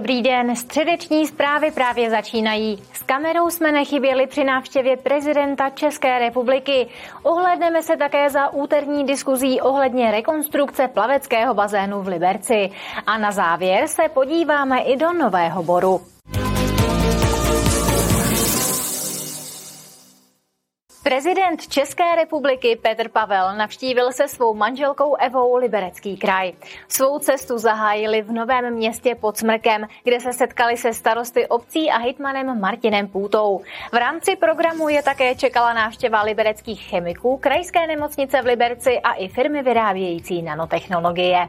Dobrý den, středeční zprávy právě začínají. S kamerou jsme nechyběli při návštěvě prezidenta České republiky. Ohledneme se také za úterní diskuzí ohledně rekonstrukce plaveckého bazénu v Liberci. A na závěr se podíváme i do Nového Boru. Prezident České republiky Petr Pavel navštívil se svou manželkou Evou Liberecký kraj. Svou cestu zahájili v Novém městě pod Smrkem, kde se setkali se starosty obcí a hitmanem Martinem Půtou. V rámci programu je také čekala návštěva libereckých chemiků, krajské nemocnice v Liberci a i firmy vyrábějící nanotechnologie.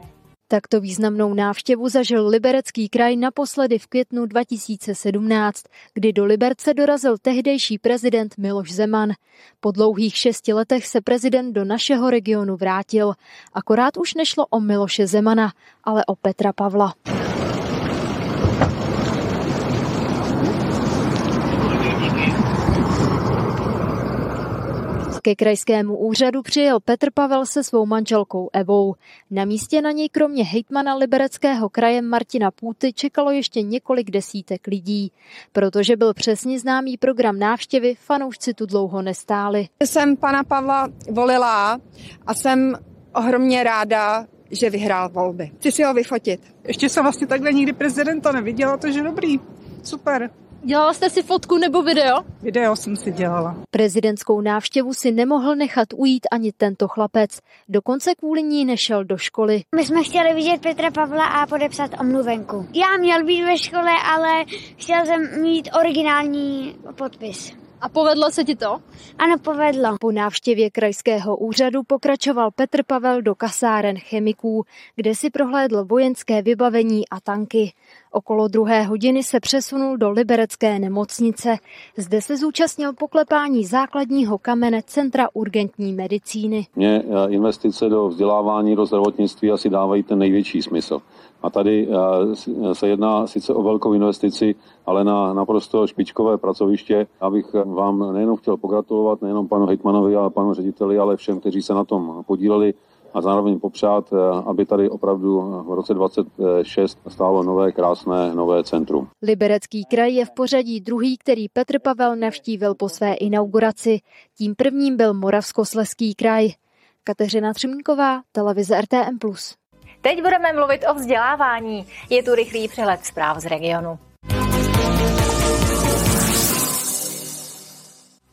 Takto významnou návštěvu zažil Liberecký kraj naposledy v květnu 2017, kdy do Liberce dorazil tehdejší prezident Miloš Zeman. Po dlouhých šesti letech se prezident do našeho regionu vrátil. Akorát už nešlo o Miloše Zemana, ale o Petra Pavla. Ke krajskému úřadu přijel Petr Pavel se svou manželkou Evou. Na místě na něj kromě hejtmana libereckého kraje Martina Půty čekalo ještě několik desítek lidí. Protože byl přesně známý program návštěvy, fanoušci tu dlouho nestáli. Jsem pana Pavla volila a jsem ohromně ráda, že vyhrál volby. Chci si ho vyfotit. Ještě jsem vlastně takhle nikdy prezidenta neviděla, takže dobrý. Super. Dělala jste si fotku nebo video? Video jsem si dělala. Prezidentskou návštěvu si nemohl nechat ujít ani tento chlapec. Dokonce kvůli ní nešel do školy. My jsme chtěli vidět Petra Pavla a podepsat omluvenku. Já měl být ve škole, ale chtěl jsem mít originální podpis. A povedlo se ti to? Ano, povedlo. Po návštěvě krajského úřadu pokračoval Petr Pavel do kasáren chemiků, kde si prohlédl vojenské vybavení a tanky. Okolo druhé hodiny se přesunul do liberecké nemocnice. Zde se zúčastnil poklepání základního kamene Centra urgentní medicíny. Mě eh, investice do vzdělávání, do zdravotnictví asi dávají ten největší smysl. A tady eh, se jedná sice o velkou investici, ale na naprosto špičkové pracoviště. Abych vám nejenom chtěl pogratulovat, nejenom panu Hitmanovi a panu řediteli, ale všem, kteří se na tom podíleli a zároveň popřát, eh, aby tady opravdu v roce 26 stálo nové krásné nové centrum. Liberecký kraj je v pořadí druhý, který Petr Pavel navštívil po své inauguraci. Tím prvním byl Moravskosleský kraj. Kateřina Třemínková, televize RTM+. Teď budeme mluvit o vzdělávání. Je tu rychlý přehled zpráv z regionu.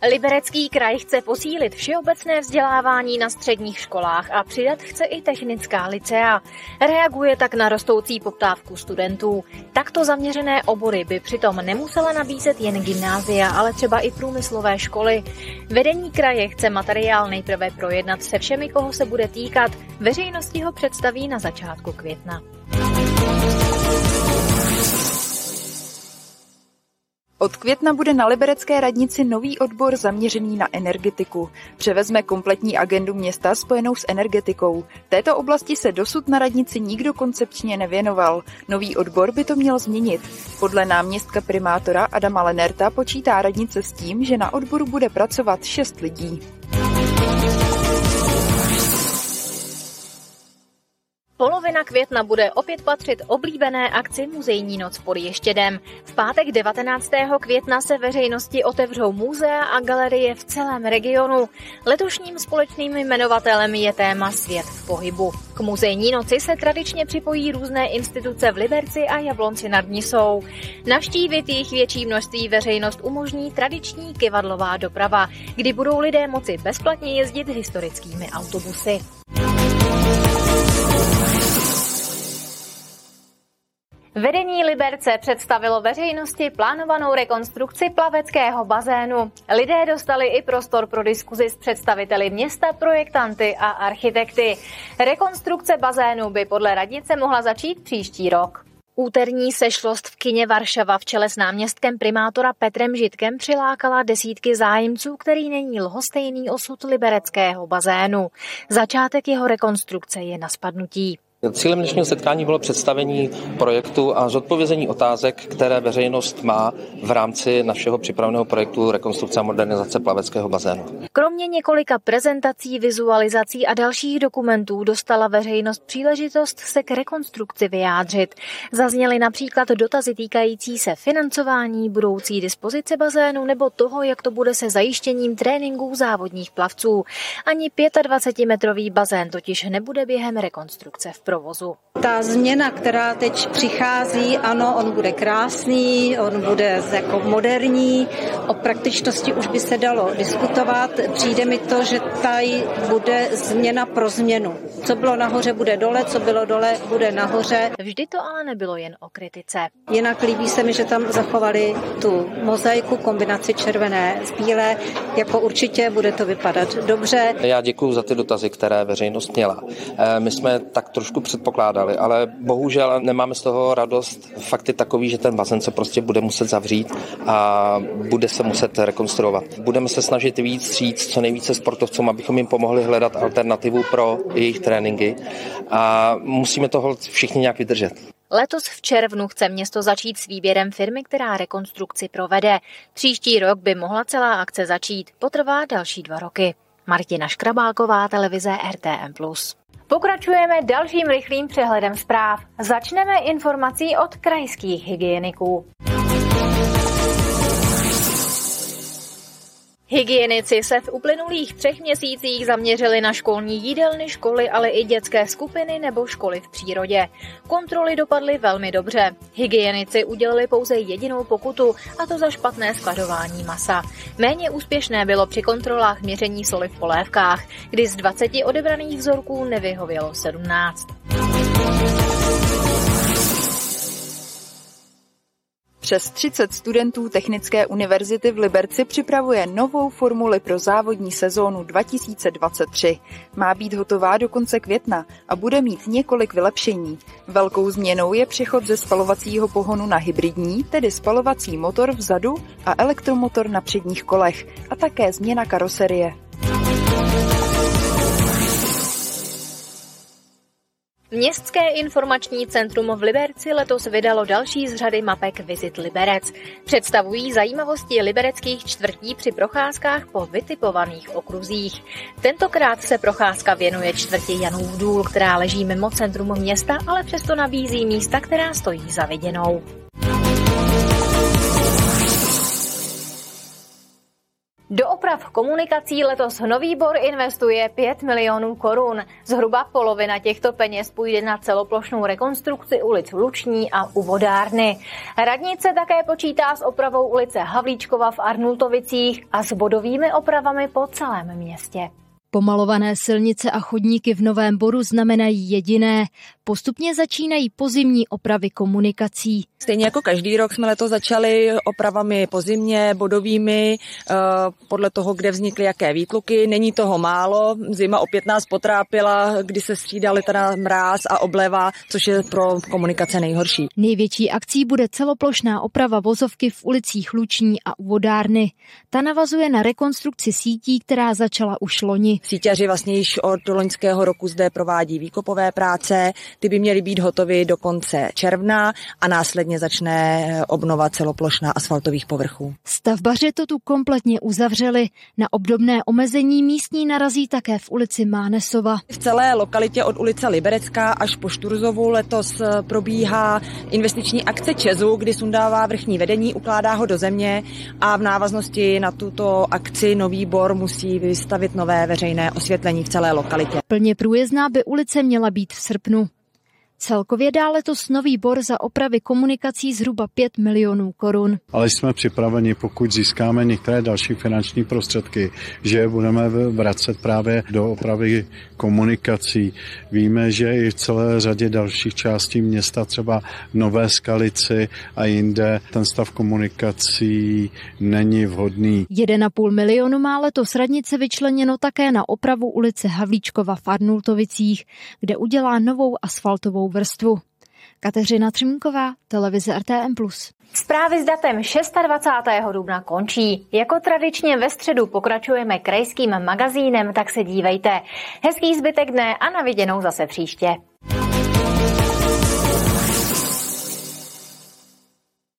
Liberecký kraj chce posílit všeobecné vzdělávání na středních školách a přidat chce i technická licea. Reaguje tak na rostoucí poptávku studentů. Takto zaměřené obory by přitom nemusela nabízet jen gymnázia, ale třeba i průmyslové školy. Vedení kraje chce materiál nejprve projednat se všemi, koho se bude týkat. Veřejnosti ho představí na začátku května. Od května bude na Liberecké radnici nový odbor zaměřený na energetiku. Převezme kompletní agendu města spojenou s energetikou. Této oblasti se dosud na radnici nikdo koncepčně nevěnoval. Nový odbor by to měl změnit. Podle náměstka primátora Adama Lenerta počítá radnice s tím, že na odboru bude pracovat šest lidí. Polovina května bude opět patřit oblíbené akci Muzejní noc pod Ještědem. V pátek 19. května se veřejnosti otevřou muzea a galerie v celém regionu. Letošním společným jmenovatelem je téma Svět v pohybu. K Muzejní noci se tradičně připojí různé instituce v Liberci a Jablonci nad Nisou. Navštívit jejich větší množství veřejnost umožní tradiční kivadlová doprava, kdy budou lidé moci bezplatně jezdit historickými autobusy. Vedení Liberce představilo veřejnosti plánovanou rekonstrukci plaveckého bazénu. Lidé dostali i prostor pro diskuzi s představiteli města, projektanty a architekty. Rekonstrukce bazénu by podle radnice mohla začít příští rok. Úterní sešlost v kině Varšava v čele s náměstkem primátora Petrem Žitkem přilákala desítky zájemců, který není lhostejný osud libereckého bazénu. Začátek jeho rekonstrukce je na spadnutí. Cílem dnešního setkání bylo představení projektu a zodpovězení otázek, které veřejnost má v rámci našeho připraveného projektu rekonstrukce a modernizace plaveckého bazénu. Kromě několika prezentací, vizualizací a dalších dokumentů dostala veřejnost příležitost se k rekonstrukci vyjádřit. Zazněly například dotazy týkající se financování, budoucí dispozice bazénu nebo toho, jak to bude se zajištěním tréninků závodních plavců. Ani 25-metrový bazén totiž nebude během rekonstrukce v provozu. Ta změna, která teď přichází, ano, on bude krásný, on bude jako moderní, o praktičnosti už by se dalo diskutovat. Přijde mi to, že tady bude změna pro změnu. Co bylo nahoře, bude dole, co bylo dole, bude nahoře. Vždy to ale nebylo jen o kritice. Jinak líbí se mi, že tam zachovali tu mozaiku, kombinaci červené s bílé, jako určitě bude to vypadat dobře. Já děkuji za ty dotazy, které veřejnost měla. Eh, my jsme tak trošku předpokládali, ale bohužel nemáme z toho radost. Fakt je takový, že ten bazén se prostě bude muset zavřít a bude se muset rekonstruovat. Budeme se snažit víc říct co nejvíce sportovcům, abychom jim pomohli hledat alternativu pro jejich tréninky a musíme toho všichni nějak vydržet. Letos v červnu chce město začít s výběrem firmy, která rekonstrukci provede. Příští rok by mohla celá akce začít, potrvá další dva roky. Martina Škrabálková, televize RTM+. Pokračujeme dalším rychlým přehledem zpráv. Začneme informací od krajských hygieniků. Hygienici se v uplynulých třech měsících zaměřili na školní jídelny, školy, ale i dětské skupiny nebo školy v přírodě. Kontroly dopadly velmi dobře. Hygienici udělali pouze jedinou pokutu, a to za špatné skladování masa. Méně úspěšné bylo při kontrolách měření soli v polévkách, kdy z 20 odebraných vzorků nevyhovělo 17. Přes 30 studentů Technické univerzity v Liberci připravuje novou formuli pro závodní sezónu 2023. Má být hotová do konce května a bude mít několik vylepšení. Velkou změnou je přechod ze spalovacího pohonu na hybridní, tedy spalovací motor vzadu a elektromotor na předních kolech a také změna karoserie. Městské informační centrum v Liberci letos vydalo další z řady mapek Visit Liberec. Představují zajímavosti libereckých čtvrtí při procházkách po vytipovaných okruzích. Tentokrát se procházka věnuje čtvrti Janův důl, která leží mimo centrum města, ale přesto nabízí místa, která stojí za viděnou. Do oprav komunikací letos Nový Bor investuje 5 milionů korun. Zhruba polovina těchto peněz půjde na celoplošnou rekonstrukci ulic Luční a u vodárny. Radnice také počítá s opravou ulice Havlíčkova v Arnultovicích a s bodovými opravami po celém městě. Pomalované silnice a chodníky v Novém Boru znamenají jediné. Postupně začínají pozimní opravy komunikací. Stejně jako každý rok jsme letos začali opravami pozimně, bodovými, eh, podle toho, kde vznikly jaké výtluky. Není toho málo, zima opět nás potrápila, kdy se střídali teda mráz a obleva, což je pro komunikace nejhorší. Největší akcí bude celoplošná oprava vozovky v ulicích Luční a u vodárny. Ta navazuje na rekonstrukci sítí, která začala už loni. Síťaři vlastně již od loňského roku zde provádí výkopové práce, ty by měly být hotovy do konce června a následně začne obnova celoplošná asfaltových povrchů. Stavbaři to tu kompletně uzavřeli. Na obdobné omezení místní narazí také v ulici Mánesova. V celé lokalitě od ulice Liberecká až po Šturzovu letos eh, probíhá investiční akce Čezu, kdy sundává vrchní vedení, ukládá ho do země a v návaznosti na tuto akci Nový Bor musí vystavit nové veřejné osvětlení v celé lokalitě. Plně průjezdná by ulice měla být v srpnu. Celkově dá letos nový bor za opravy komunikací zhruba 5 milionů korun. Ale jsme připraveni, pokud získáme některé další finanční prostředky, že budeme vracet právě do opravy komunikací. Víme, že i v celé řadě dalších částí města, třeba v Nové Skalici a jinde, ten stav komunikací není vhodný. 1,5 milionu má letos radnice vyčleněno také na opravu ulice Havlíčkova v Arnultovicích, kde udělá novou asfaltovou vrstvu. Kateřina Třmínková, televize RTM+. Zprávy s datem 26. dubna končí. Jako tradičně ve středu pokračujeme krajským magazínem, tak se dívejte. Hezký zbytek dne a na viděnou zase příště.